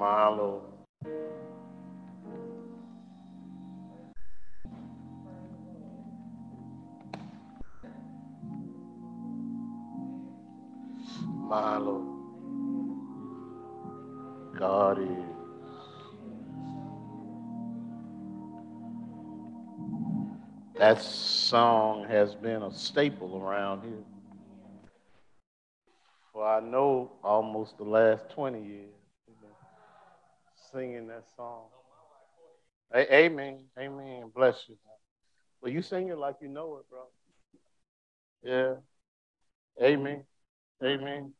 My Lord. God is. That song has been a staple around here for I know almost the last 20 years singing that song. Amen. Amen. Bless you. Well, you sing it like you know it, bro. Yeah. Amen. Amen.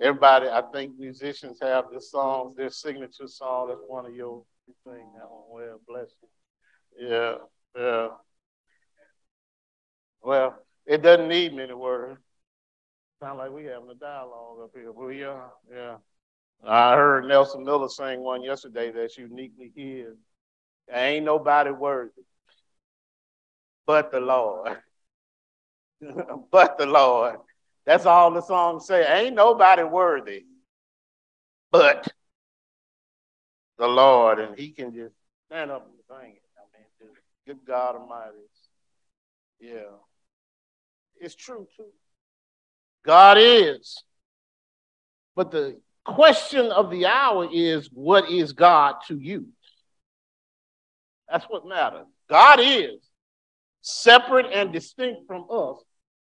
Everybody, I think musicians have this song, their signature song. That's one of your you sing that one well. Bless you. Yeah. Yeah. Well, it doesn't need many words. Sound like we having a dialogue up here. But yeah, yeah. I heard Nelson Miller sing one yesterday that's uniquely his. Ain't nobody worthy but the Lord. but the Lord. That's all the song say. Ain't nobody worthy but the Lord. And he can just stand up and sing it. I mean, just good God Almighty. Yeah. It's true too. God is. But the question of the hour is what is God to you? That's what matters. God is separate and distinct from us,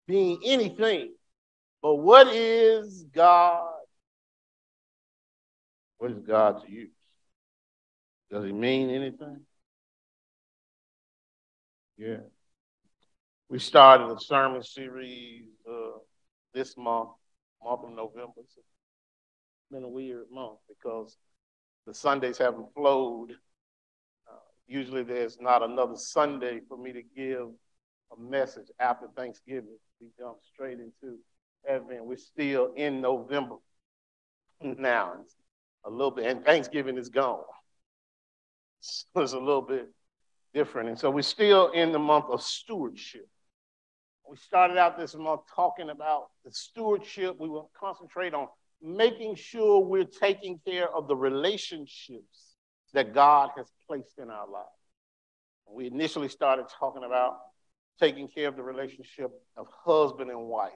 being anything. But what is God? What is God to you? Does he mean anything? Yeah. We started a sermon series uh, this month, month of November. It's been a weird month because the Sundays haven't flowed. Uh, usually there's not another Sunday for me to give a message after Thanksgiving. We jump straight into Advent. We're still in November now. A little bit, and Thanksgiving is gone. So it's a little bit different. And so we're still in the month of stewardship. We started out this month talking about the stewardship. We will concentrate on making sure we're taking care of the relationships that God has placed in our lives. We initially started talking about taking care of the relationship of husband and wife,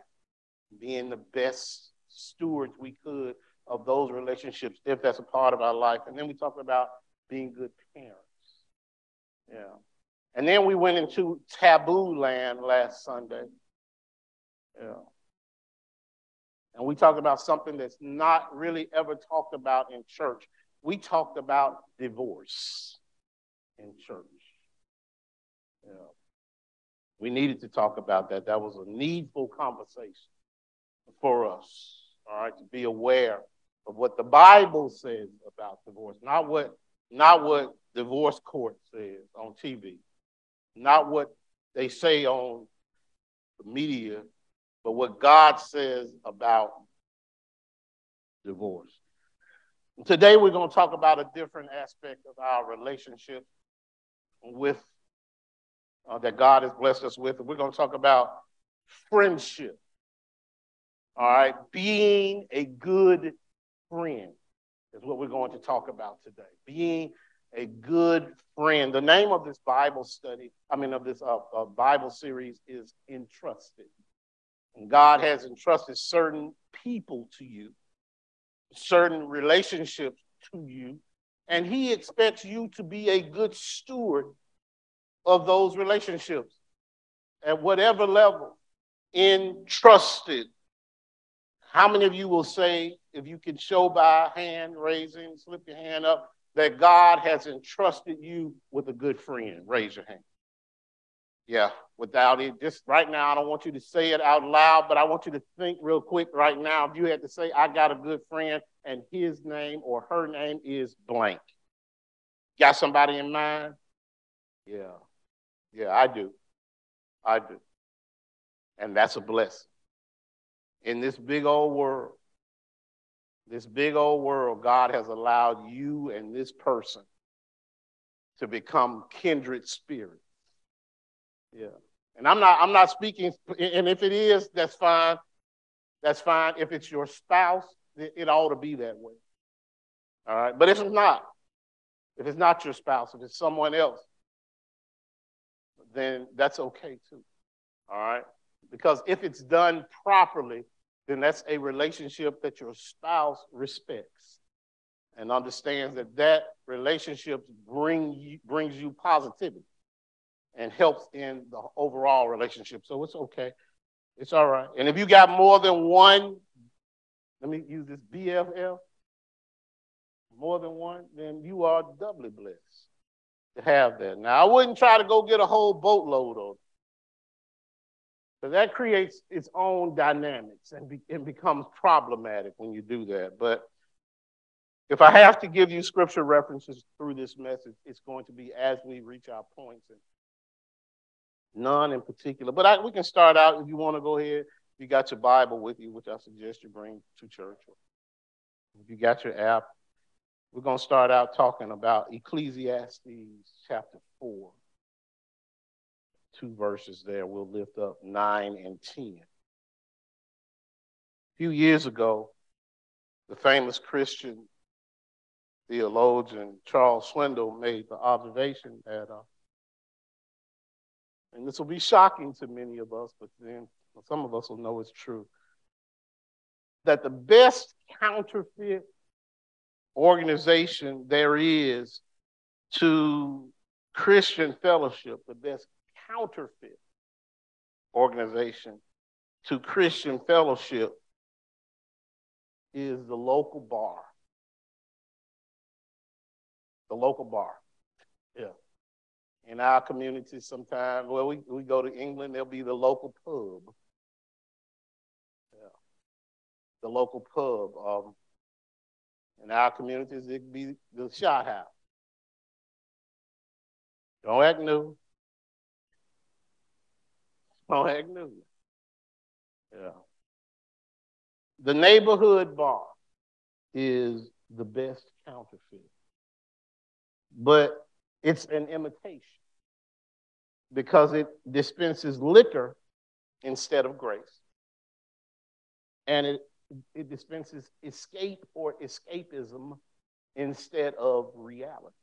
being the best stewards we could of those relationships if that's a part of our life. And then we talked about being good parents. Yeah. And then we went into taboo land last Sunday. Yeah. And we talked about something that's not really ever talked about in church. We talked about divorce in church. We needed to talk about that. That was a needful conversation for us, all right, to be aware of what the Bible says about divorce, not what not what divorce court says on TV not what they say on the media, but what God says about divorce. Today, we're going to talk about a different aspect of our relationship with uh, that God has blessed us with. We're going to talk about friendship. All right, being a good friend is what we're going to talk about today. Being a good friend. The name of this Bible study, I mean, of this uh, uh, Bible series is Entrusted. And God has entrusted certain people to you, certain relationships to you, and He expects you to be a good steward of those relationships at whatever level. Entrusted. How many of you will say, if you can show by hand raising, slip your hand up, that God has entrusted you with a good friend? Raise your hand. Yeah, without it, just right now, I don't want you to say it out loud, but I want you to think real quick right now. If you had to say, I got a good friend, and his name or her name is blank. Got somebody in mind? Yeah. Yeah, I do. I do. And that's a blessing. In this big old world, this big old world, God has allowed you and this person to become kindred spirits. Yeah. And I'm not I'm not speaking and if it is, that's fine. That's fine. If it's your spouse, it, ought to be that way. All right. But if it's not, if it's not your spouse, if it's someone else, then that's okay too. All right. Because if it's done properly, then that's a relationship that your spouse respects and understands that that relationship bring you, brings you positivity and helps in the overall relationship. So it's okay. It's all right. And if you got more than one, let me use this BFF, more than one, then you are doubly blessed to have that. Now, I wouldn't try to go get a whole boatload of it. but that creates its own dynamics and be, becomes problematic when you do that. But if I have to give you scripture references through this message, it's going to be as we reach our points and none in particular. But I, we can start out if you want to go ahead. You got your Bible with you, which I suggest you bring to church. If you got your app, we're going to start out talking about Ecclesiastes chapter 4 two verses there. We'll lift up 9 and 10. A few years ago, the famous Christian theologian Charles Swindoll made the observation that, uh, and this will be shocking to many of us, but then some of us will know it's true, that the best counterfeit organization there is to Christian fellowship, the best counterfeit organization to Christian fellowship is the local bar. The local bar. In our community, sometimes, well, we, we go to England, there'll be the local pub. Yeah. The local pub. Um, in our communities, it'd be the shot house. Don't act new. Oh, heck no. Yeah. The neighborhood bar is the best counterfeit, but it's an imitation because it dispenses liquor instead of grace. And it, it dispenses escape or escapism instead of reality.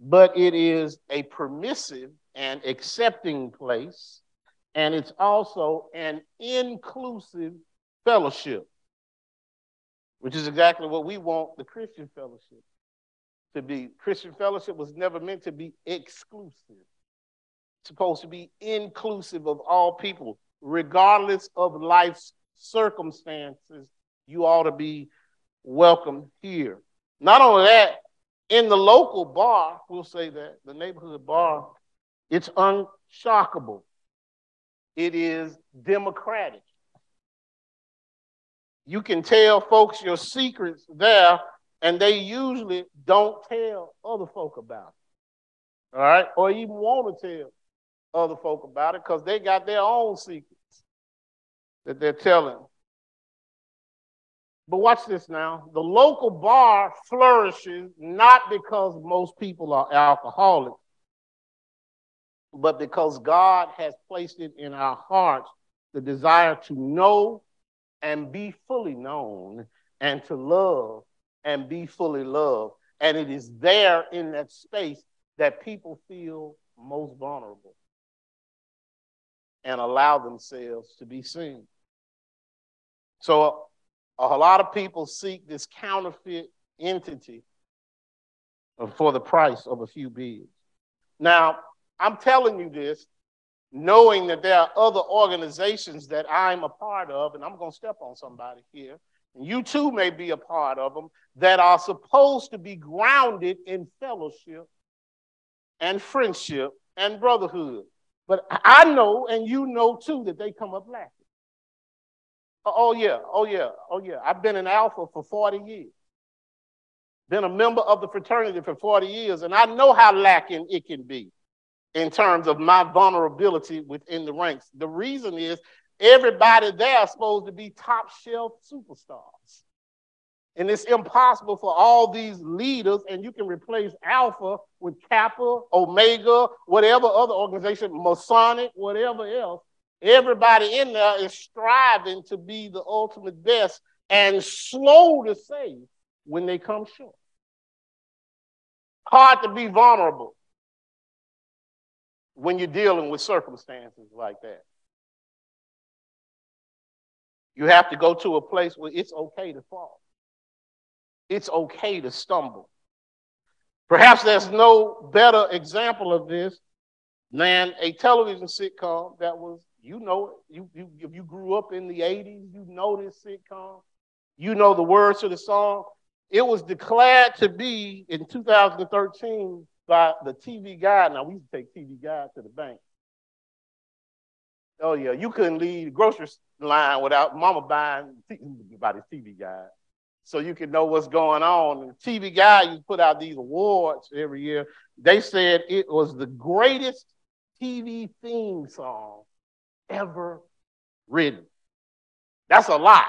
But it is a permissive and accepting place, and it's also an inclusive fellowship, which is exactly what we want the Christian fellowship to be. Christian fellowship was never meant to be exclusive. It's supposed to be inclusive of all people, regardless of life's circumstances. You ought to be welcome here. Not only that, in the local bar, we'll say that, the neighborhood bar, it's unshockable. It is democratic. You can tell folks your secrets there, and they usually don't tell other folk about it. All right? Or even want to tell other folk about it because they got their own secrets that they're telling. But watch this now. The local bar flourishes not because most people are alcoholics, but because God has placed it in our hearts the desire to know and be fully known and to love and be fully loved. And it is there in that space that people feel most vulnerable and allow themselves to be seen. So a lot of people seek this counterfeit entity for the price of a few beads. Now, I'm telling you this knowing that there are other organizations that I'm a part of, and I'm going to step on somebody here, you too may be a part of them, that are supposed to be grounded in fellowship and friendship and brotherhood. But I know, and you know too, that they come up lacking. Oh, oh, yeah, oh, yeah, oh, yeah. I've been an alpha for 40 years, been a member of the fraternity for 40 years, and I know how lacking it can be in terms of my vulnerability within the ranks. The reason is everybody there is supposed to be top shelf superstars. And it's impossible for all these leaders, and you can replace Alpha with Kappa, Omega, whatever other organization, Masonic, whatever else. Everybody in there is striving to be the ultimate best and slow to say when they come short. Hard to be vulnerable when you're dealing with circumstances like that. You have to go to a place where it's okay to fall. It's okay to stumble. Perhaps there's no better example of this than a television sitcom that was, you know, you, you, if you grew up in the 80s, you know this sitcom. You know the words to the song. It was declared to be in 2013 by the TV guide. Now, we used to take TV guide to the bank. Oh, yeah, you couldn't leave the grocery line without mama buying by this TV guide so you can know what's going on. And TV Guide, you put out these awards every year. They said it was the greatest TV theme song ever written. That's a lot.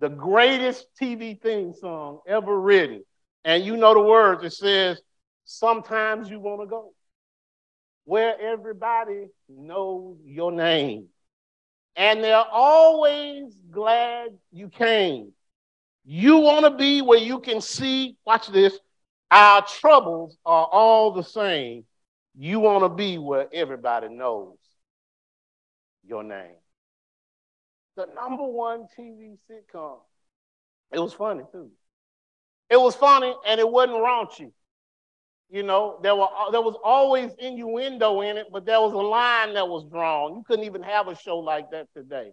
The greatest TV theme song ever written. And you know the words. It says, Sometimes you want to go where everybody knows your name. And they're always glad you came. You want to be where you can see, watch this, our troubles are all the same. You want to be where everybody knows your name. The number one TV sitcom. It was funny too. It was funny and it wasn't raunchy. You know, there were there was always innuendo in it, but there was a line that was drawn. You couldn't even have a show like that today.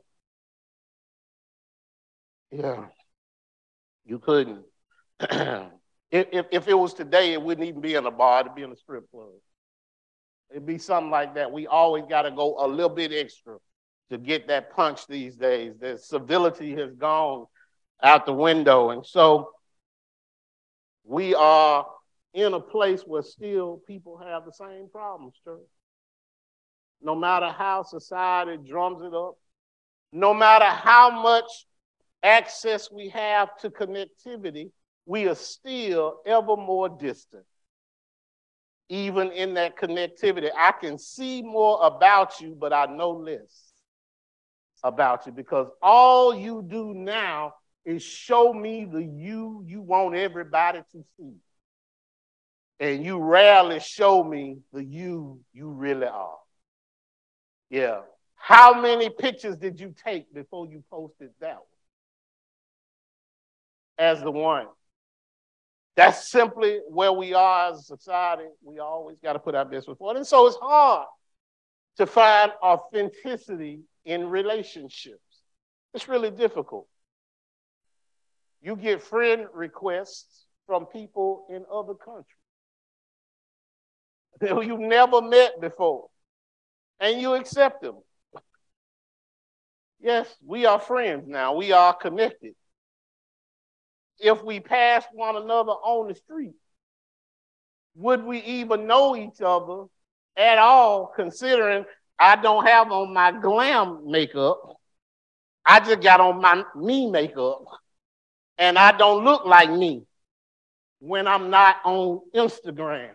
Yeah. You couldn't. if, if, if it was today, it wouldn't even be in a bar, it'd be in a strip club. It'd be something like that. We always got to go a little bit extra to get that punch these days. The civility has gone out the window. And so we are in a place where still people have the same problems, church. No matter how society drums it up, no matter how much access we have to connectivity, we are still ever more distant. Even in that connectivity, I can see more about you, but I know less about you because all you do now is show me the you you want everybody to see. And you rarely show me the you you really are. Yeah. How many pictures did you take before you posted that one? as the one. That's simply where we are as a society. We always got to put our best foot forward. And so it's hard to find authenticity in relationships. It's really difficult. You get friend requests from people in other countries who you've never met before, and you accept them. Yes, we are friends now. We are connected if we passed one another on the street? Would we even know each other at all, considering I don't have on my glam makeup? I just got on my me makeup, and I don't look like me when I'm not on Instagram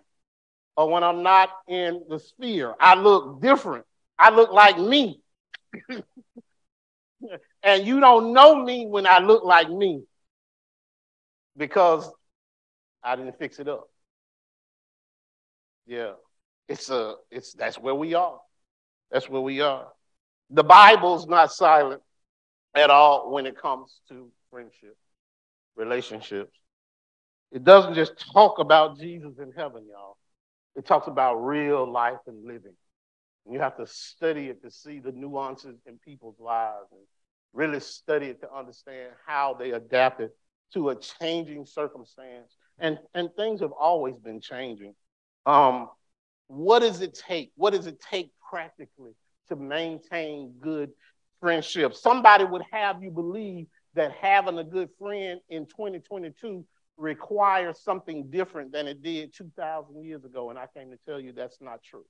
or when I'm not in the sphere. I look different. I look like me. and you don't know me when I look like me because I didn't fix it up. Yeah. It's a it's that's where we are. That's where we are. The Bible's not silent at all when it comes to friendship, relationships. It doesn't just talk about Jesus in heaven, y'all. It talks about real life and living. And you have to study it to see the nuances in people's lives and really study it to understand how they adapted to a changing circumstance. And, and things have always been changing. Um, what does it take? What does it take practically to maintain good friendships? Somebody would have you believe that having a good friend in 2022 requires something different than it did 2,000 years ago. And I came to tell you that's not true.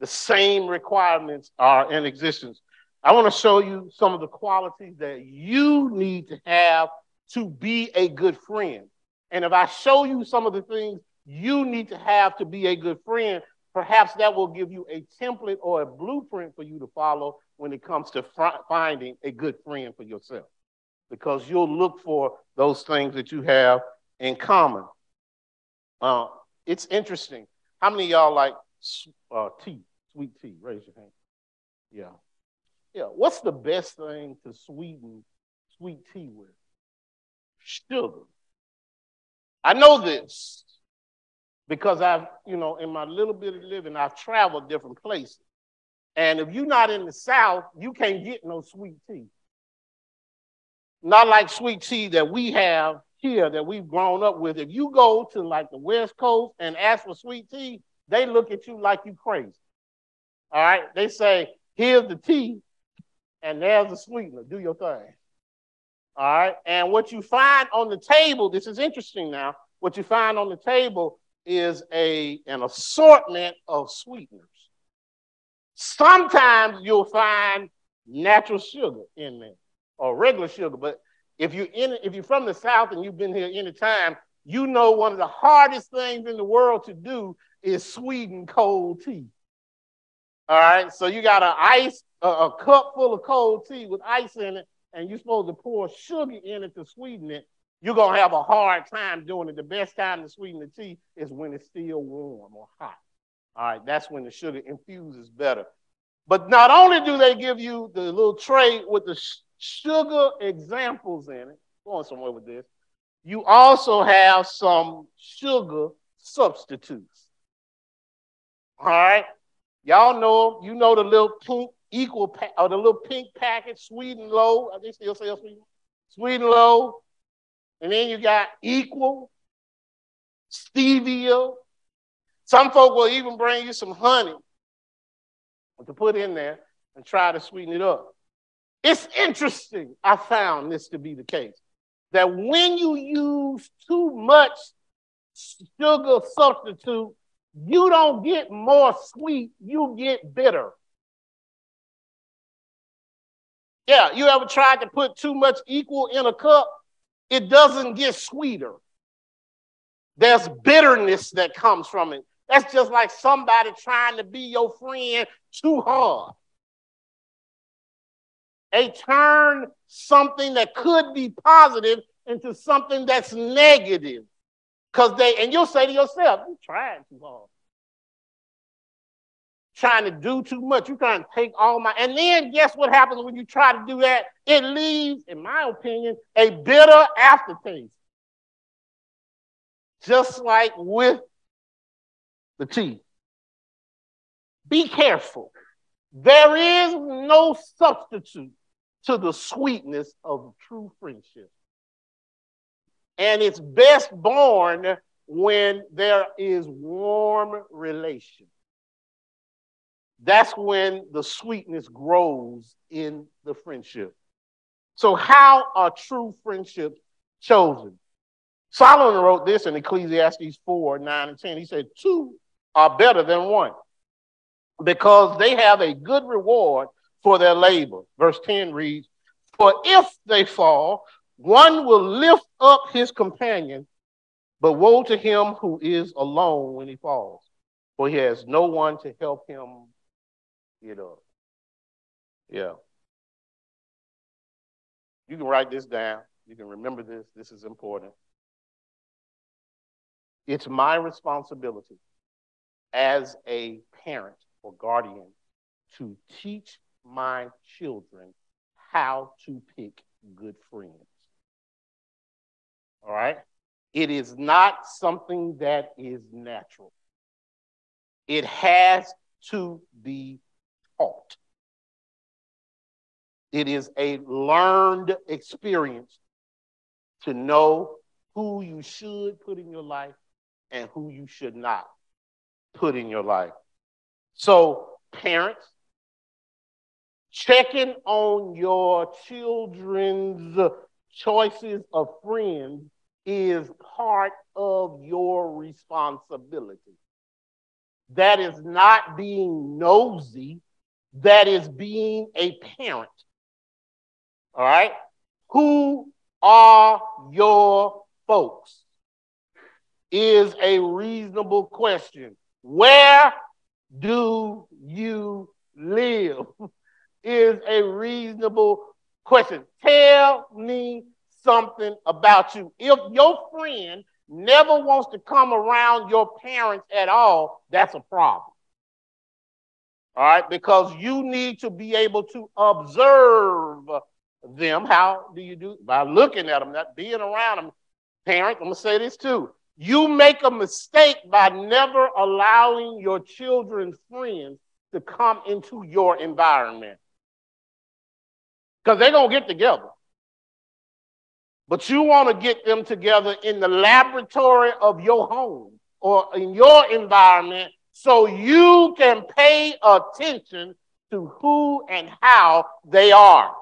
The same requirements are in existence. I want to show you some of the qualities that you need to have to be a good friend. And if I show you some of the things you need to have to be a good friend, perhaps that will give you a template or a blueprint for you to follow when it comes to finding a good friend for yourself. Because you'll look for those things that you have in common. Uh, it's interesting. How many y'all like uh, tea, sweet tea? Raise your hand. Yeah. Yeah. What's the best thing to sweeten sweet tea with? Sugar. I know this because I've, you know, in my little bit of living, I've traveled different places. And if you're not in the South, you can't get no sweet tea. Not like sweet tea that we have here that we've grown up with. If you go to like the West Coast and ask for sweet tea, they look at you like you crazy. All right? They say, here's the tea, and there's the sweetener. Do your thing. All right? And what you find on the table, this is interesting now, what you find on the table is a, an assortment of sweeteners. Sometimes you'll find natural sugar in there or regular sugar, but if you're in if you're from the South and you've been here any time, you know one of the hardest things in the world to do is sweeten cold tea. All right, so you got an ice, a, a cup full of cold tea with ice in it, and you're supposed to pour sugar in it to sweeten it. You're gonna have a hard time doing it. The best time to sweeten the tea is when it's still warm or hot. All right, that's when the sugar infuses better. But not only do they give you the little tray with the sugar examples in it, going somewhere with this, you also have some sugar substitutes. All right, y'all know you know the little pink equal or uh, the little pink packet, sweet and low. I think still sell sweet, sweet and low, and then you got equal, stevia, some folk will even bring you some honey to put in there and try to sweeten it up. It's interesting, I found this to be the case, that when you use too much sugar substitute, you don't get more sweet, you get bitter. Yeah, you ever tried to put too much equal in a cup? It doesn't get sweeter. There's bitterness that comes from it. That's just like somebody trying to be your friend too hard. They turn something that could be positive into something that's negative. Because they, and you'll say to yourself, you're trying too hard. Trying to do too much. You're trying to take all my, and then guess what happens when you try to do that? It leaves, in my opinion, a bitter aftertaste. Just like with the tea. Be careful. There is no substitute to the sweetness of true friendship. And it's best born when there is warm relation. That's when the sweetness grows in the friendship. So, how are true friendships chosen? Solomon wrote this in Ecclesiastes 4 9 and 10. He said, Two are better than one because they have a good reward for their labor. Verse 10 reads, For if they fall, one will lift up his companion, but woe to him who is alone when he falls, for he has no one to help him get up. Yeah. You can write this down. You can remember this. This is important. It's my responsibility as a parent or guardian to teach my children how to pick good friends. All right? It is not something that is natural, it has to be taught. It is a learned experience to know who you should put in your life and who you should not put in your life. So, parents, checking on your children's choices of friends is part of your responsibility. That is not being nosy, that is being a parent. All right? Who are your folks? is a reasonable question. Where do you live? is a reasonable Question Tell me something about you. If your friend never wants to come around your parents at all, that's a problem. All right, because you need to be able to observe them. How do you do? By looking at them, not being around them. Parents, I'm gonna say this too. You make a mistake by never allowing your children's friends to come into your environment. Because they're going to get together. But you want to get them together in the laboratory of your home or in your environment so you can pay attention to who and how they are.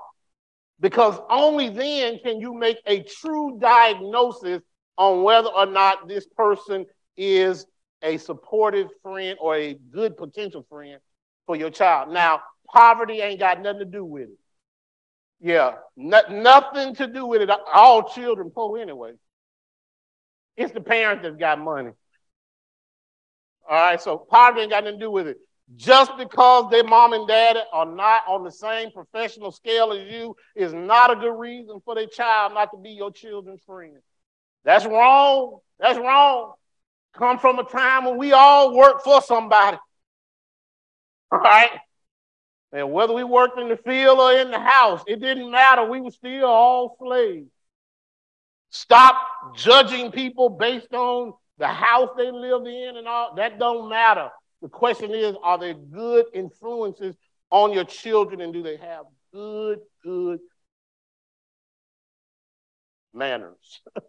Because only then can you make a true diagnosis on whether or not this person is a supportive friend or a good potential friend for your child. Now, poverty ain't got nothing to do with it. Yeah, nothing to do with it. All children poor anyway. It's the parents that got money. All right, so poverty ain't got nothing to do with it. Just because their mom and dad are not on the same professional scale as you is not a good reason for their child not to be your children's friend. That's wrong. That's wrong. Come from a time when we all worked for somebody. All right? And whether we worked in the field or in the house, it didn't matter. We were still all slaves. Stop judging people based on the house they lived in and all. That don't matter. The question is, are there good influences on your children and do they have good, good manners?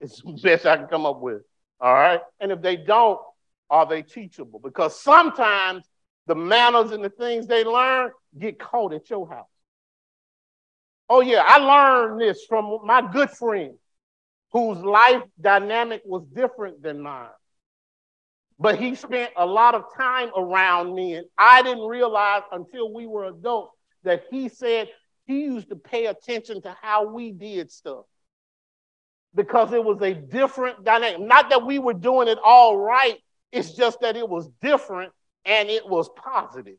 It's the best I can come up with. All right. And if they don't, are they teachable? Because sometimes the manners and the things they learn get caught at your house. Oh, yeah, I learned this from my good friend whose life dynamic was different than mine. But he spent a lot of time around me, and I didn't realize until we were adults that he said he used to pay attention to how we did stuff because it was a different dynamic. Not that we were doing it all right, it's just that it was different and it was positive.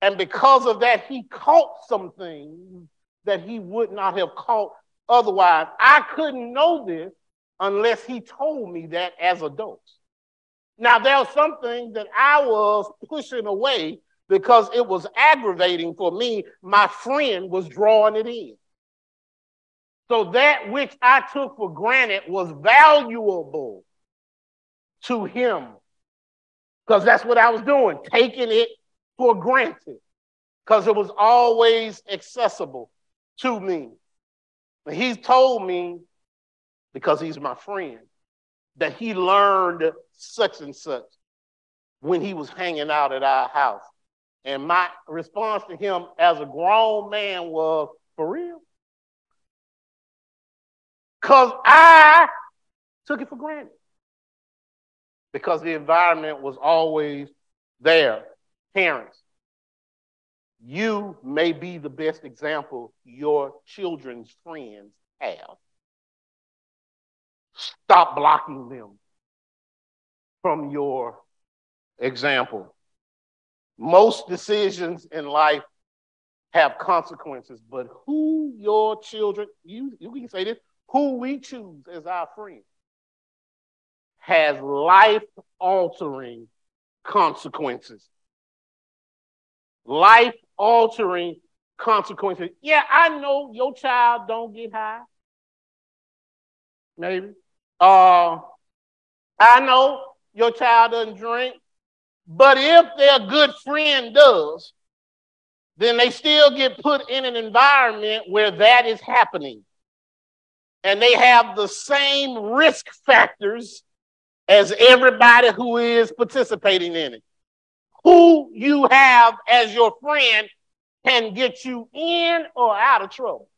And because of that, he caught some things that he would not have caught otherwise. I couldn't know this unless he told me that as adults. Now, there are some things that I was pushing away because it was aggravating for me. My friend was drawing it in. So that which I took for granted was valuable to him. Because that's what I was doing, taking it for granted. Because it was always accessible to me. But he told me, because he's my friend, that he learned such and such when he was hanging out at our house. And my response to him as a grown man was, for real? Because I took it for granted. Because the environment was always there. Parents, you may be the best example your children's friends have. Stop blocking them from your example. Most decisions in life have consequences, but who your children, you, you can say this, who we choose as our friend has life altering consequences. Life altering consequences. Yeah, I know your child don't get high. Maybe. Uh, I know your child doesn't drink. But if their good friend does, then they still get put in an environment where that is happening and they have the same risk factors as everybody who is participating in it. Who you have as your friend can get you in or out of trouble.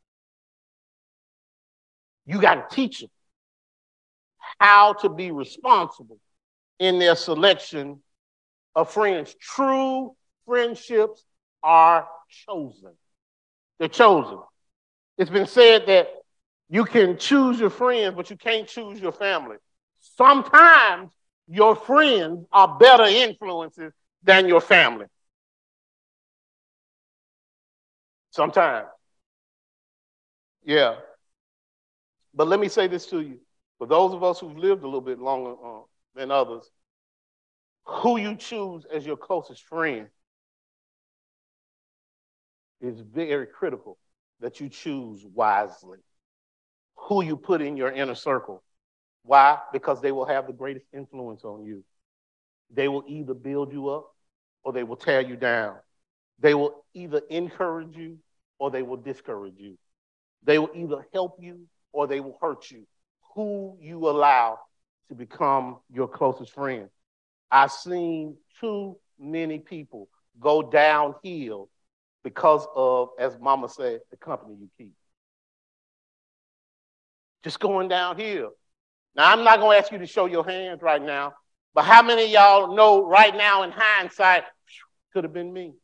You got to teach them how to be responsible in their selection of friends. True friendships are chosen. They're chosen. It's been said that you can choose your friends, but you can't choose your family. Sometimes your friends are better influences than your family. Sometimes. Yeah. But let me say this to you. For those of us who've lived a little bit longer uh, than others, who you choose as your closest friend is very critical that you choose wisely. Who you put in your inner circle. Why? Because they will have the greatest influence on you. They will either build you up or they will tear you down. They will either encourage you or they will discourage you. They will either help you or they will hurt you. Who you allow to become your closest friend. I've seen too many people go downhill because of, as Mama said, the company you keep. Just going downhill. Now, I'm not going to ask you to show your hands right now, but how many y'all know right now in hindsight, could have been me?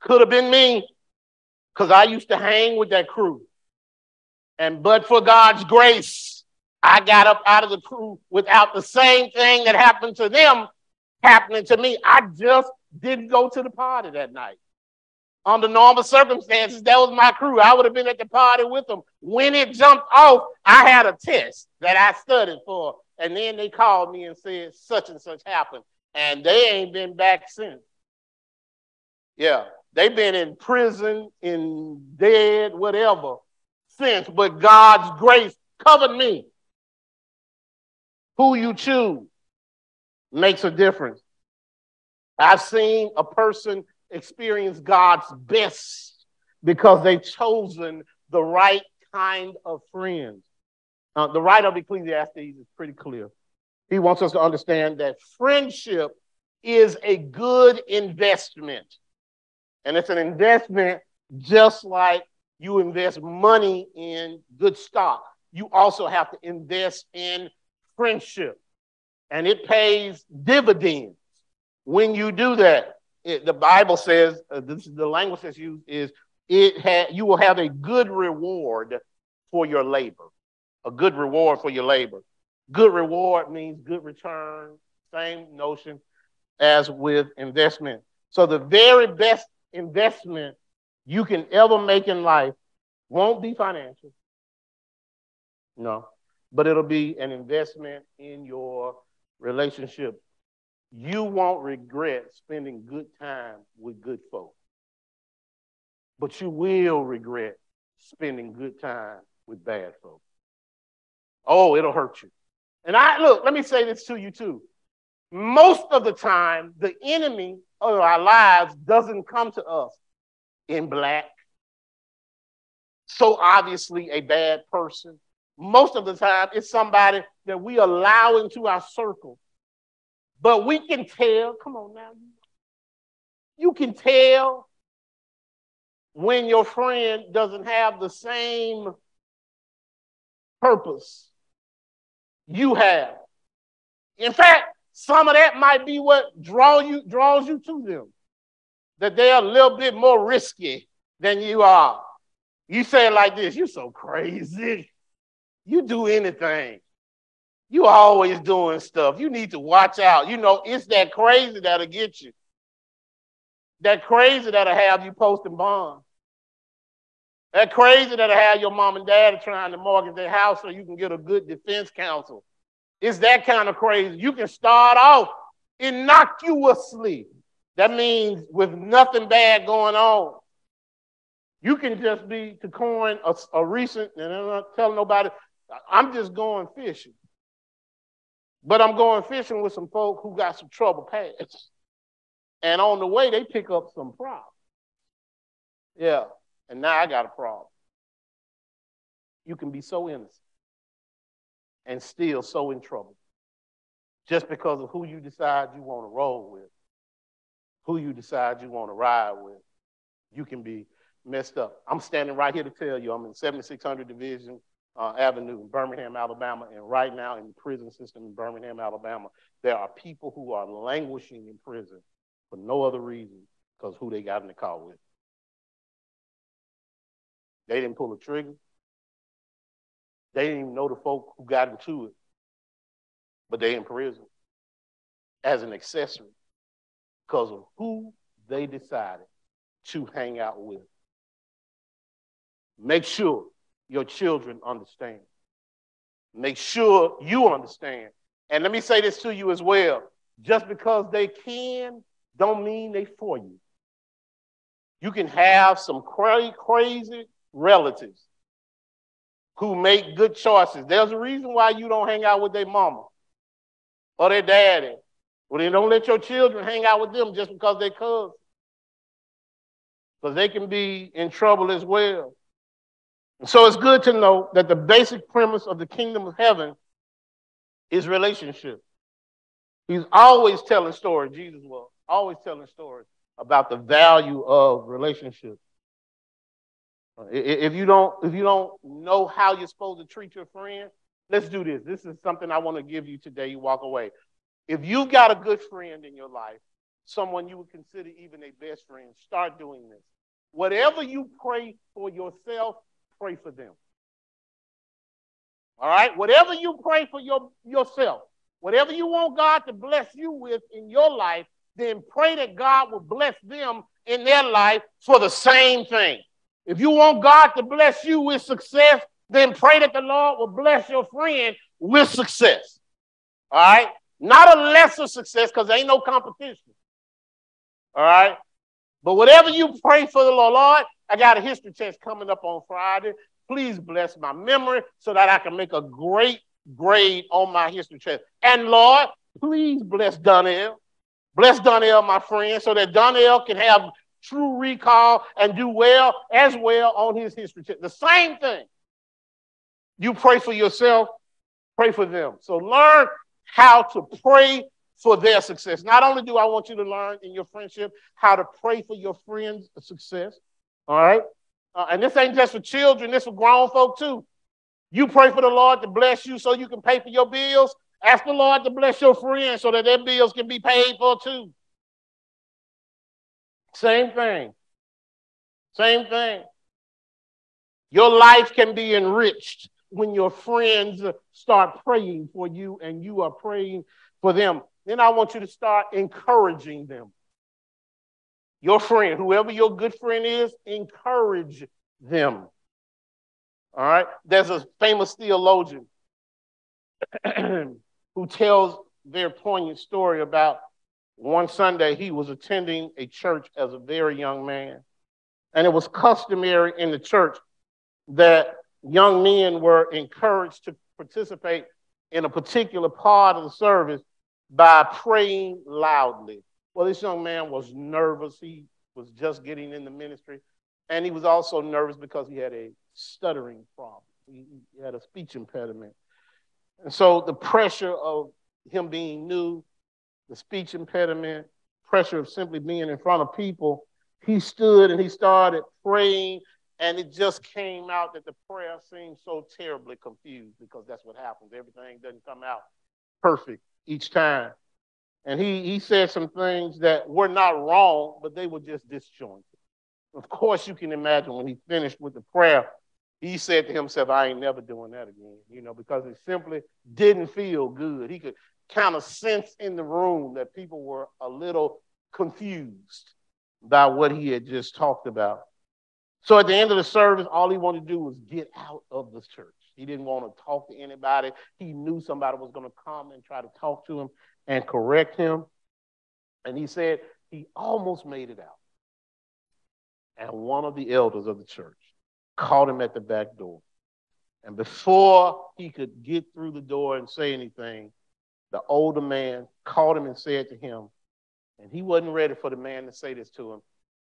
Could have been me because I used to hang with that crew. And but for God's grace, I got up out of the crew without the same thing that happened to them happening to me. I just didn't go to the party that night. Under normal circumstances, that was my crew. I would have been at the party with them. When it jumped off, I had a test that I studied for. And then they called me and said, such and such happened. And they ain't been back since. Yeah, they've been in prison, in dead, whatever, since. But God's grace covered me. Who you choose makes a difference. I've seen a person experience God's best because they've chosen the right kind of friends. Uh, the writer of Ecclesiastes is pretty clear. He wants us to understand that friendship is a good investment. And it's an investment just like you invest money in good stock. You also have to invest in friendship. And it pays dividends when you do that it, the Bible says, uh, this is the language that's used is it ha- you will have a good reward for your labor. A good reward for your labor. Good reward means good return, same notion as with investment. So the very best investment you can ever make in life won't be financial. No, but it'll be an investment in your relationship you won't regret spending good time with good folk. But you will regret spending good time with bad folk. Oh, it'll hurt you. And I look, let me say this to you too. Most of the time, the enemy of our lives doesn't come to us in black, so obviously a bad person. Most of the time, it's somebody that we allow into our circle but we can tell, come on now, you can tell when your friend doesn't have the same purpose you have. In fact, some of that might be what draw you, draws you to them. That they're a little bit more risky than you are. You say it like this, you're so crazy. You do anything. You always doing stuff. You need to watch out. You know, it's that crazy that'll get you. That crazy that'll have you posting bonds. That crazy that'll have your mom and dad trying to mortgage their house so you can get a good defense counsel. It's that kind of crazy. You can start off innocuously. That means with nothing bad going on. You can just be, to coin a, a recent, and I'm not telling nobody, I'm just going fishing. But I'm going fishing with some folk who got some trouble past. And on the way, they pick up some problems. Yeah. And now I got a problem. You can be so innocent and still so in trouble just because of who you decide you want to roll with, who you decide you want to ride with. You can be messed up. I'm standing right here to tell you I'm in 7600 Division uh, Avenue in Birmingham, Alabama, and right now in the prison system in Birmingham, Alabama, there are people who are languishing in prison for no other reason because who they got in the car with. They didn't pull the trigger. They didn't even know the folk who got into it, but they in prison as an accessory because of who they decided to hang out with. make sure your children understand. Make sure you understand. And let me say this to you as well. Just because they can, don't mean they for you. You can have some crazy, crazy relatives who make good choices. There's a reason why you don't hang out with their mama or their daddy. Well, then don't let your children hang out with them just because they cousins. Because they can be in trouble as well. So it's good to know that the basic premise of the kingdom of heaven is relationship. He's always telling stories, Jesus was always telling stories about the value of relationships. If you don't, if you don't know how you're supposed to treat your friend, let's do this. This is something I want to give you today. You walk away. If you've got a good friend in your life, someone you would consider even a best friend, start doing this. Whatever you pray for yourself, pray for them. All right? Whatever you pray for your, yourself, whatever you want God to bless you with in your life, then pray that God will bless them in their life for the same thing. If you want God to bless you with success, then pray that the Lord will bless your friend with success. All right? Not a lesser success because there ain't no competition. All right? But whatever you pray for the Lord, Lord, I got a history test coming up on Friday. Please bless my memory so that I can make a great grade on my history test. And Lord, please bless Donnell. Bless Donnell, my friend, so that Donnell can have true recall and do well as well on his history test. The same thing. You pray for yourself, pray for them. So learn how to pray for their success. Not only do I want you to learn in your friendship how to pray for your friends' success, all right? Uh, and this ain't just for children, this for grown folk too. You pray for the Lord to bless you so you can pay for your bills. Ask the Lord to bless your friends so that their bills can be paid for too. Same thing. Same thing. Your life can be enriched when your friends start praying for you and you are praying for them. Then I want you to start encouraging them. Your friend, whoever your good friend is, encourage them. All right? There's a famous theologian who tells their poignant story about one Sunday he was attending a church as a very young man. And it was customary in the church that young men were encouraged to participate in a particular part of the service by praying loudly. Well, this young man was nervous. He was just getting in the ministry. And he was also nervous because he had a stuttering problem. He, he had a speech impediment. And so the pressure of him being new, the speech impediment, pressure of simply being in front of people, he stood and he started praying and it just came out that the prayer seemed so terribly confused because that's what happens. Everything doesn't come out perfect each time. And he, he said some things that were not wrong, but they were just disjointed. Of course, you can imagine when he finished with the prayer, he said to himself, I ain't never doing that again, you know, because it simply didn't feel good. He could kind of sense in the room that people were a little confused by what he had just talked about. So at the end of the service, all he wanted to do was get out of the church. He didn't want to talk to anybody. He knew somebody was going to come and try to talk to him and correct him. And he said he almost made it out. And one of the elders of the church caught him at the back door. And before he could get through the door and say anything, the older man caught him and said to him, and he wasn't ready for the man to say this to him.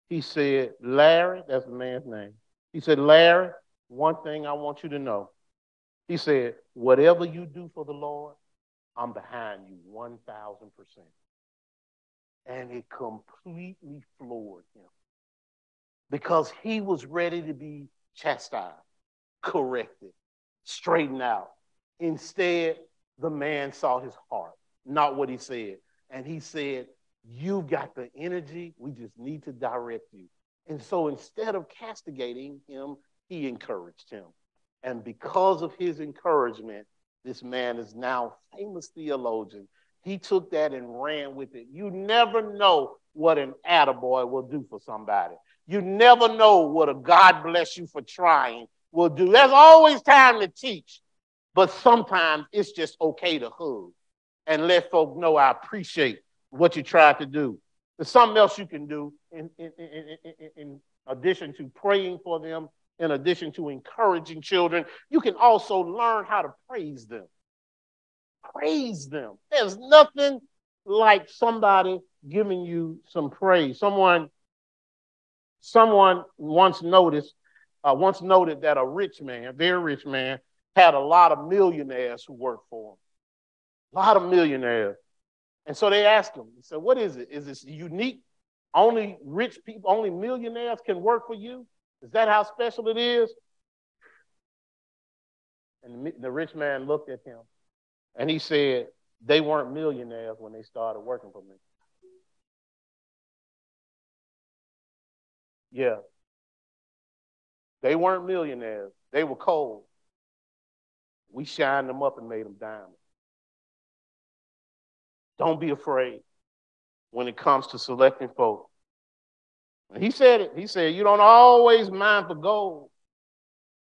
He said, Larry, that's the man's name. He said, Larry, one thing I want you to know. He said, whatever you do for the Lord, I'm behind you 1,000%. And it completely floored him because he was ready to be chastised, corrected, straightened out. Instead, the man saw his heart, not what he said. And he said, You've got the energy. We just need to direct you. And so instead of castigating him, he encouraged him. And because of his encouragement, this man is now famous theologian. He took that and ran with it. You never know what an attaboy will do for somebody. You never know what a God bless you for trying will do. There's always time to teach, but sometimes it's just okay to hug and let folk know I appreciate what you tried to do. There's something else you can do in, in, in, in, addition to praying for them, in addition to encouraging children. You can also learn how to praise them. Praise them. There's nothing like somebody giving you some praise. Someone, someone once noticed, uh, once noted that a rich man, very rich man, had a lot of millionaires who worked for him. A lot of millionaires. And so they asked him, he said, What is it? Is this unique? Only rich people, only millionaires can work for you? Is that how special it is? And the, rich man looked at him and he said, They weren't millionaires when they started working for me. Yeah. They weren't millionaires. They were cold. We shined them up and made them diamonds. Don't be afraid when it comes to selecting folk. He said it. He said, You don't always mine for gold.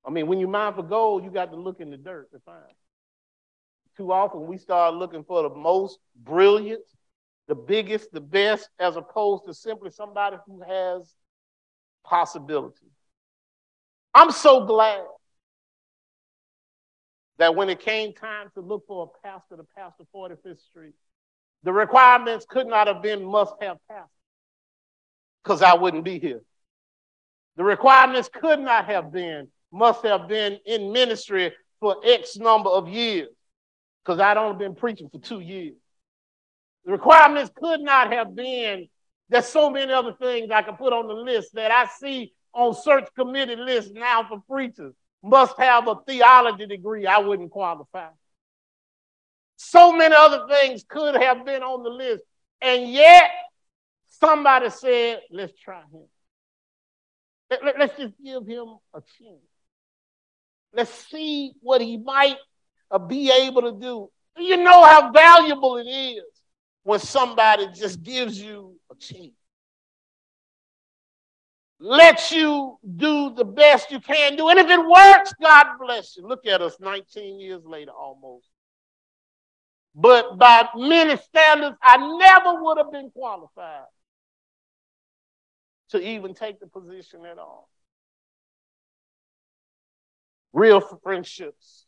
I mean, when you mine for gold, you got to look in the dirt to find. Too often we start looking for the most brilliant, the biggest, the best, as opposed to simply somebody who has possibility. I'm so glad that when it came time to look for a pastor to pastor 45th Street, the requirements could not have been must have pastor because I wouldn't be here. The requirements could not have been must have been in ministry for X number of years because I'd only been preaching for two years. The requirements could not have been there's so many other things I could put on the list that I see on search committee lists now for preachers. Must have a theology degree. I wouldn't qualify. So many other things could have been on the list. And yet, somebody said, let's try him. Let, us just give him a chance. Let's see what he might uh, be able to do. You know how valuable it is when somebody just gives you a chance. Let you do the best you can do. And if it works, God bless you. Look at us 19 years later almost. But by many standards, I never would have been qualified to even take the position at all. Real friendships,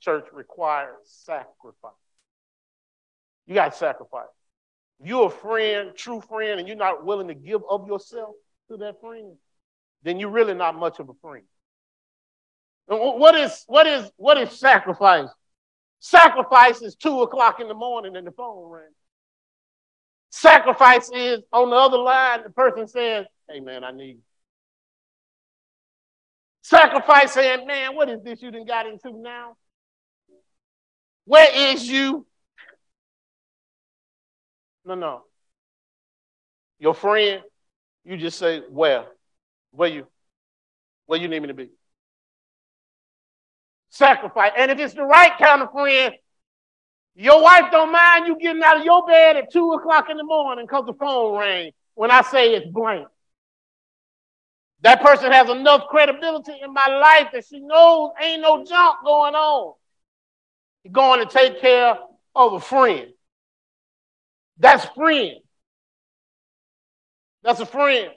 church, requires sacrifice. You got to sacrifice. If you're a friend, true friend, and you're not willing to give of yourself to that friend, then you're really not much of a friend. what is what is what is sacrifice? Sacrifice is two o'clock in the morning and the phone rings. Sacrifice is on the other line, the person says, Hey man, I need. Sacrifice saying, Man, what is this you done got into now? Where is you? No, no. Your friend, you just say, Where? Where you? Where you need me to be? sacrifice. And if it's the right kind of friend, your wife don't mind you getting out of your bed at two o'clock in the morning because the phone rang when I say it's blank. That person has enough credibility in my life that she knows ain't no junk going on. You're going to take care of a friend. That's friend. That's a friend.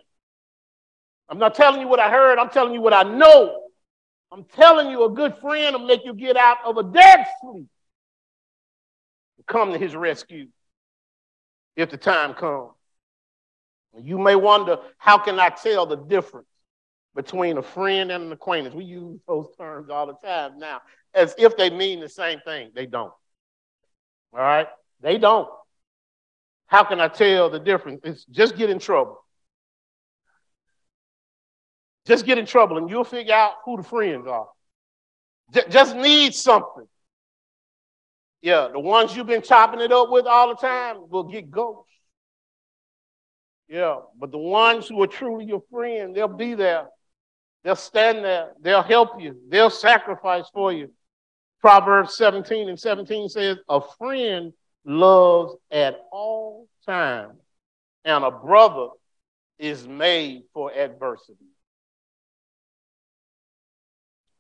I'm not telling you what I heard, I'm telling you what I know. I'm telling you, a good friend will make you get out of a dead sleep come to his rescue if the time comes. You may wonder, how can I tell the difference between a friend and an acquaintance? We use those terms all the time now as if they mean the same thing. They don't. All right? They don't. How can I tell the difference? It's just get in trouble. Just get in trouble and you'll figure out who the friends are. Just need something. Yeah, the ones you've been chopping it up with all the time will get ghosts. Yeah, but the ones who are truly your friend, they'll be there. They'll stand there. They'll help you. They'll sacrifice for you. Proverbs 17 and 17 says, A friend loves at all times, and a brother is made for adversity.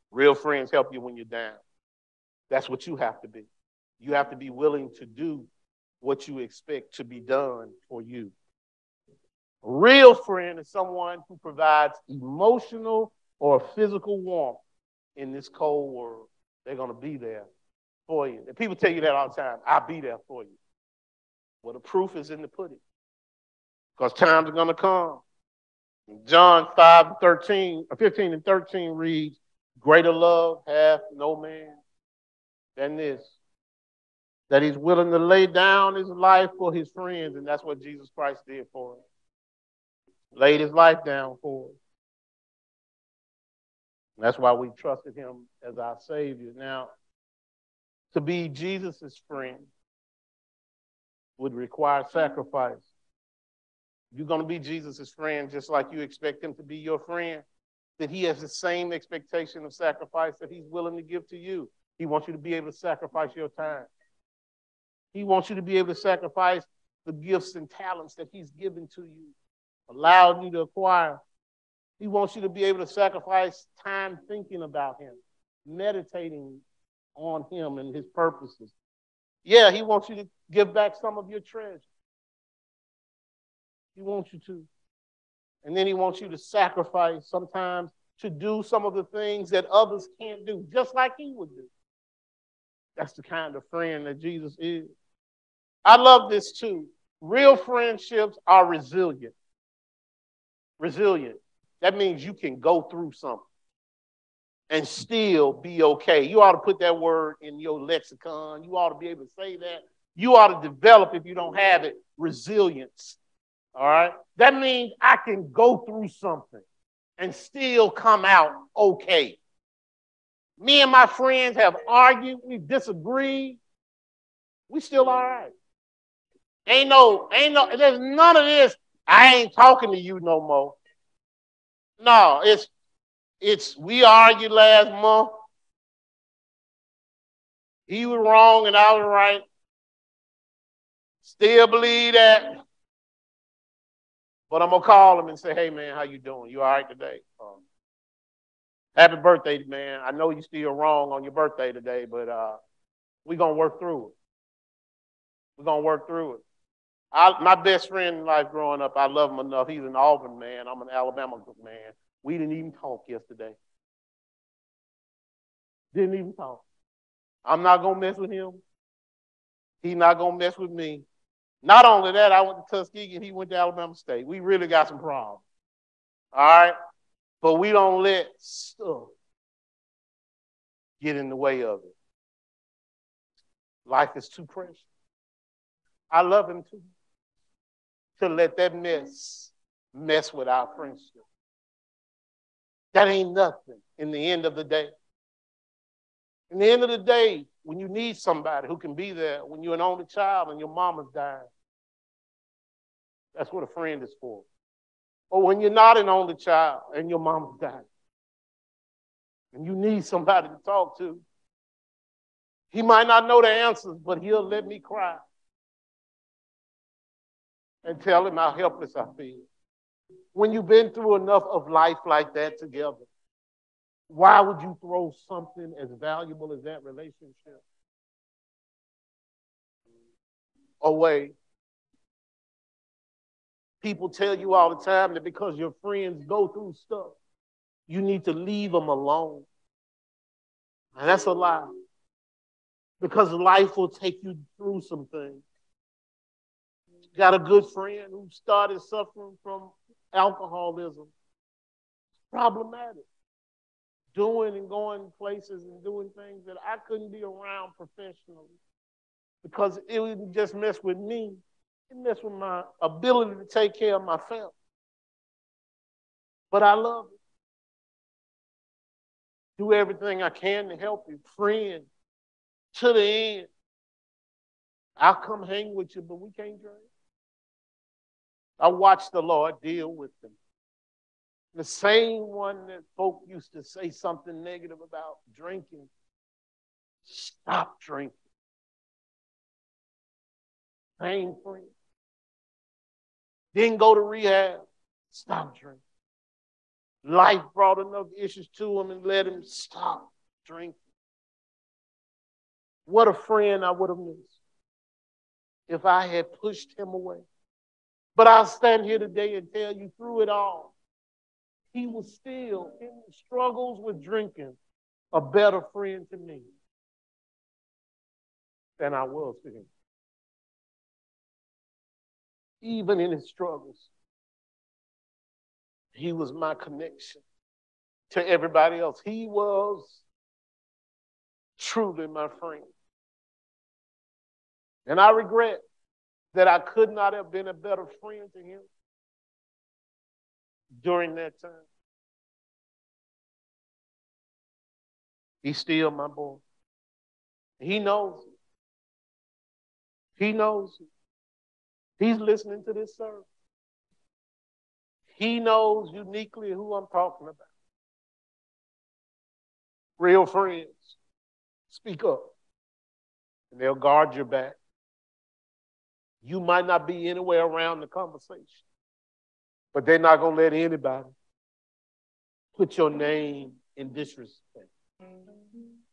Real friends help you when you're down. That's what you have to be. You have to be willing to do what you expect to be done for you. A real friend is someone who provides emotional or a physical warmth in this cold world. They're going to be there for you. And people tell you that all the time. I'll be there for you. Well, the proof is in the pudding. Because times are going to come. John 5, 13, uh, 15 and 13 reads, Greater love hath no man than this, that he's willing to lay down his life for his friends. And that's what Jesus Christ did for us. Laid his life down for us. That's why we trusted him as our Savior. Now, to be Jesus' friend would require sacrifice. You're going to be Jesus' friend just like you expect him to be your friend. That he has the same expectation of sacrifice that he's willing to give to you. He wants you to be able to sacrifice your time. He wants you to be able to sacrifice the gifts and talents that he's given to you, allowed you to acquire. He wants you to be able to sacrifice time thinking about him, meditating on him and his purposes. Yeah, he wants you to give back some of your treasure. He wants you to. And then he wants you to sacrifice sometimes to do some of the things that others can't do, just like he would do. That's the kind of friend that Jesus is. I love this too. Real friendships are resilient. Resilient. That means you can go through something and still be okay. You ought to put that word in your lexicon. You ought to be able to say that. You ought to develop, if you don't have it, resilience. All right? That means I can go through something and still come out okay. Me and my friends have argued, we've disagreed. We still all right. Ain't no, ain't no, there's none of this. I ain't talking to you no more. No, it's it's we argued last month. He was wrong and I was right. Still believe that. But I'm gonna call him and say, "Hey man, how you doing? You all right today? Um, happy birthday, man. I know you still wrong on your birthday today, but uh, we're gonna work through it. We're gonna work through it. I, my best friend in life growing up, I love him enough. He's an Auburn man. I'm an Alabama man. We didn't even talk yesterday. Didn't even talk. I'm not gonna mess with him. He's not gonna mess with me. Not only that, I went to Tuskegee and he went to Alabama State. We really got some problems. All right? But we don't let stuff get in the way of it. Life is too precious. I love him too. To let that mess mess with our friendship. That ain't nothing in the end of the day. In the end of the day, when you need somebody who can be there, when you're an only child and your mama's dying, that's what a friend is for. Or when you're not an only child and your mama's dying, and you need somebody to talk to, he might not know the answers, but he'll let me cry and tell him how helpless I feel when you've been through enough of life like that together, why would you throw something as valuable as that relationship away? People tell you all the time that because your friends go through stuff, you need to leave them alone. And that's a lie. Because life will take you through some things. Got a good friend who started suffering from alcoholism. Problematic. Doing and going places and doing things that I couldn't be around professionally because it would just mess with me. It messed with my ability to take care of my family. But I love it. Do everything I can to help you. Friend, to the end. I'll come hang with you, but we can't drink. I watched the Lord deal with them. The same one that folk used to say something negative about drinking, stop drinking. Same friend. Didn't go to rehab. stop drinking. Life brought enough issues to him and let him stop drinking. What a friend I would have missed if I had pushed him away. But I'll stand here today and tell you through it all, he was still in struggles with drinking a better friend to me than I was to him. Even in his struggles, he was my connection to everybody else. He was truly my friend. And I regret that I could not have been a better friend to him during that time. He's still my boy. He knows it. He knows it. He's listening to this service. He knows uniquely who I'm talking about. Real friends speak up and they'll guard your back. You might not be anywhere around the conversation, but they're not going to let anybody put your name in disrespect.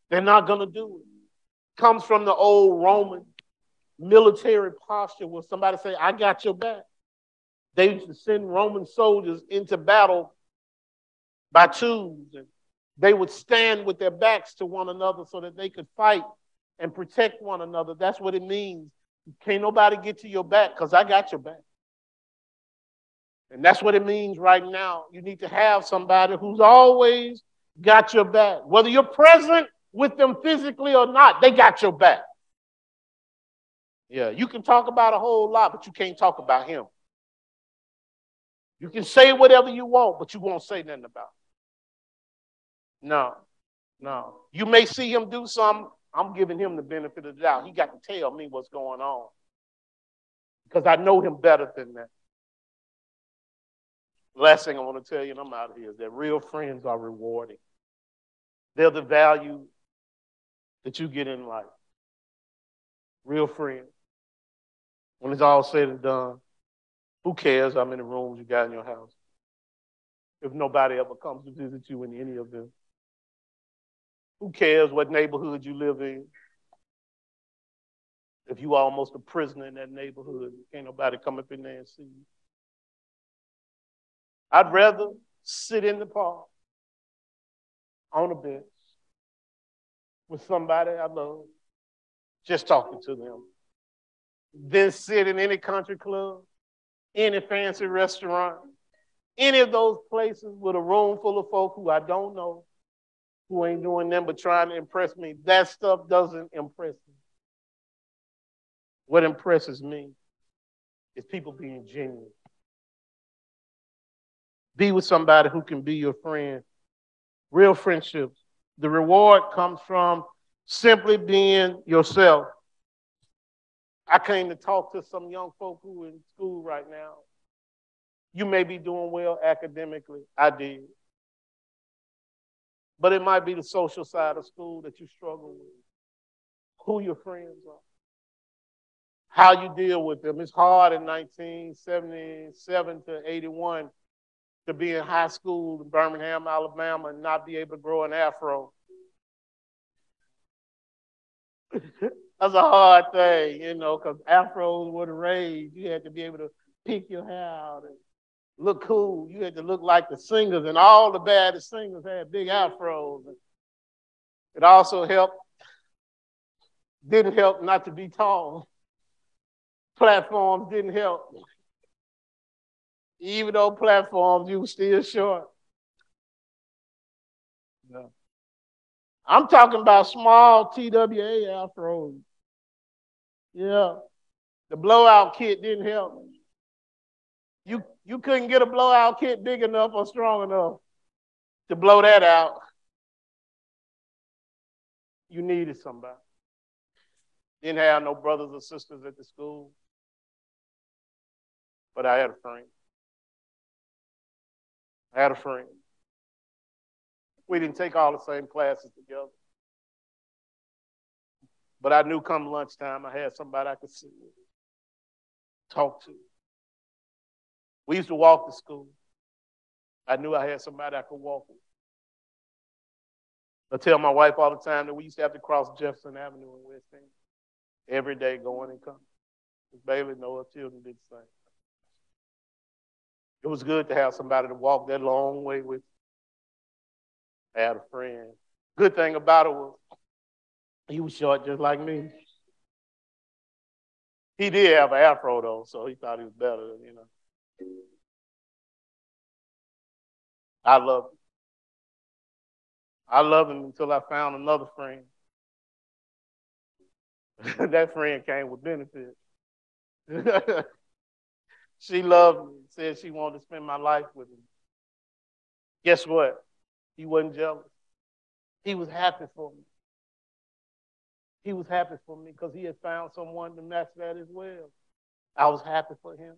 They're not going to do it. Comes from the old Roman military posture where somebody say, I got your back. They used to send Roman soldiers into battle by twos, and they would stand with their backs to one another so that they could fight and protect one another. That's what it means. Can't nobody get to your back because I got your back. And that's what it means right now. You need to have somebody who's always got your back. Whether you're present with them physically or not, they got your back. Yeah, you can talk about a whole lot, but you can't talk about him. You can say whatever you want, but you won't say nothing about it. No, no. You may see him do something. I'm giving him the benefit of the doubt. He got to tell me what's going on because I know him better than that. Last thing I want to tell you, and I'm out of here, is that real friends are rewarding. They're the value that you get in life. Real friends. When it's all said and done, who cares how many rooms you got in your house? If nobody ever comes to visit you in any of them. Who cares what neighborhood you live in? If you are almost a prisoner in that neighborhood, can't nobody come up in there and see you. I'd rather sit in the park on a bench with somebody I love, just talking to them, than sit in any country club, any fancy restaurant, any of those places with a room full of folk who I don't know, who ain't doing them but trying to impress me. That stuff doesn't impress me. What impresses me is people being genuine. Be with somebody who can be your friend. Real friendships. The reward comes from simply being yourself. I came to talk to some young folk who are in school right now. You may be doing well academically. I did. But it might be the social side of school that you struggle with. Who your friends are. How you deal with them. It's hard in 1977 to 81 to be in high school in Birmingham, Alabama, and not be able to grow an afro. That's a hard thing, you know, because afros were the rage. You had to be able to pick your hair out and look cool. You had to look like the singers, and all the baddest singers had big afros. It also helped, didn't help not to be tall. Platforms didn't help. Even though platforms, you were still short. Yeah. I'm talking about small TWA afros. Yeah. The blowout kit didn't help. You you couldn't get a blowout kit big enough or strong enough to blow that out. You needed somebody. Didn't have no brothers or sisters at the school. But I had a friend. I had a friend. We didn't take all the same classes together. But I knew come lunchtime I had somebody I could sit with, talk to. We used to walk to school. I knew I had somebody I could walk with. I tell my wife all the time that we used to have to cross Jefferson Avenue in West End every day going and coming. Baby, no, her children did the same. It was good to have somebody to walk that long way with. I had a friend. Good thing about it was he was short just like me. He did have an afro though, so he thought he was better, you know. I loved him. I loved him until I found another friend. that friend came with benefits. she loved me, said she wanted to spend my life with me. Guess what? He wasn't jealous. He was happy for me. He was happy for me because he had found someone to match that as well. I was happy for him.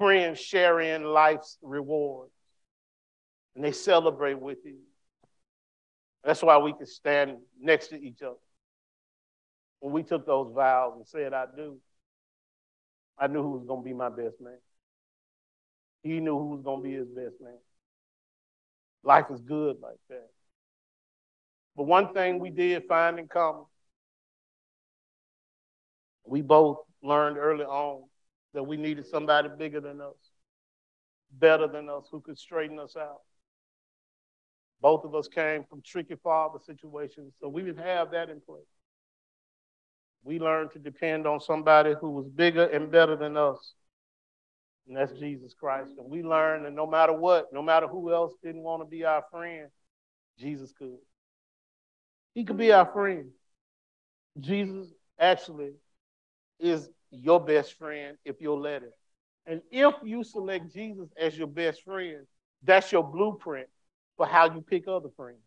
Friends share in life's rewards, and they celebrate with you. That's why we can stand next to each other. When we took those vows and said, I do, I knew who was going to be my best man. He knew who was going to be his best man. Life is good like that. But one thing we did find in common, we both learned early on that we needed somebody bigger than us, better than us, who could straighten us out. Both of us came from tricky father situations, so we didn't have that in place. We learned to depend on somebody who was bigger and better than us, and that's Jesus Christ. And we learned that no matter what, no matter who else didn't want to be our friend, Jesus could. He could be our friend. Jesus actually is your best friend if you'll let him. And if you select Jesus as your best friend, that's your blueprint for how you pick other friends.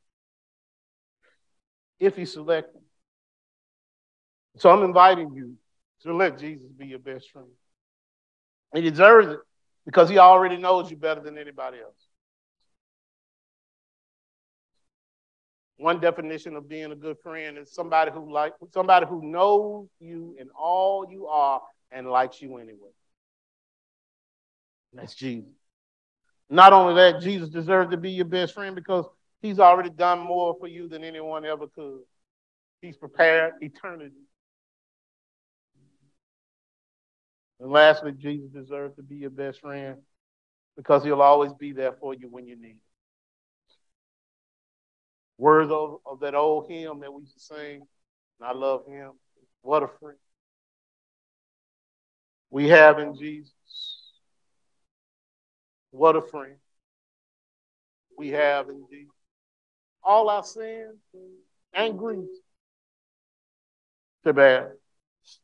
If you select them. So I'm inviting you to let Jesus be your best friend. He deserves it because he already knows you better than anybody else. One definition of being a good friend is somebody who like somebody who knows you and all you are and likes you anyway. That's Jesus. Not only that, Jesus deserves to be your best friend because he's already done more for you than anyone ever could. He's prepared eternity. And lastly, Jesus deserves to be your best friend because he'll always be there for you when you need it. Words of, of that old hymn that we used to sing, and I love him. What a friend we have in Jesus. What a friend we have in Jesus. All our sins and griefs to bear. It's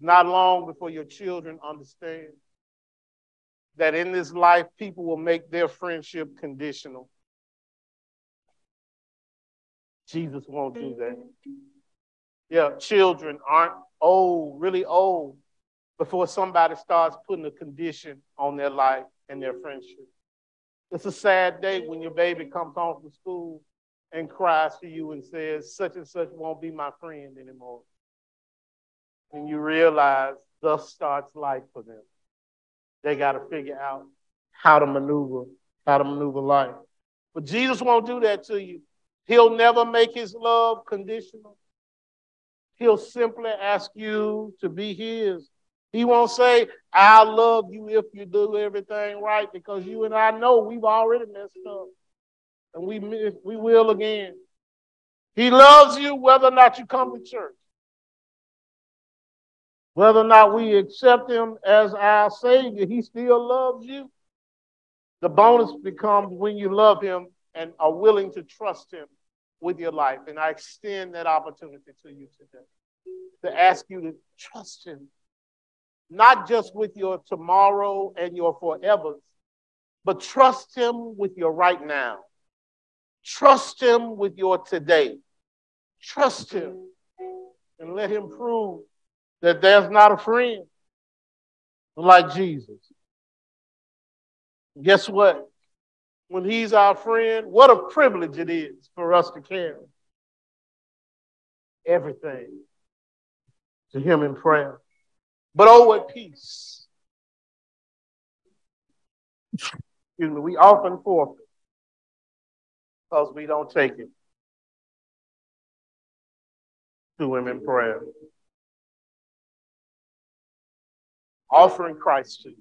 not long before your children understand that in this life, people will make their friendship conditional. Jesus won't do that. Mm-hmm. Yeah, children aren't old, really old, before somebody starts putting a condition on their life and their friendship. It's a sad day when your baby comes home from school and cries to you and says, such and such won't be my friend anymore. And you realize thus starts life for them. They got to figure out how to maneuver, how to maneuver life. But Jesus won't do that to you. He'll never make his love conditional. He'll simply ask you to be his. He won't say, I love you if you do everything right, because you and I know we've already messed up. And we, we will again. He loves you whether or not you come to church. Whether or not we accept him as our Savior, he still loves you. The bonus becomes when you love him and are willing to trust him with your life. And I extend that opportunity to you today to ask you to trust Him, not just with your tomorrow and your forever, but trust Him with your right now. Trust Him with your today. Trust Him and let Him prove that there's not a friend like Jesus. Guess what? When he's our friend, what a privilege it is for us to carry everything to him in prayer. But oh, what peace excuse me, we often forfeit because we don't take it to Him in prayer. Offering Christ to you.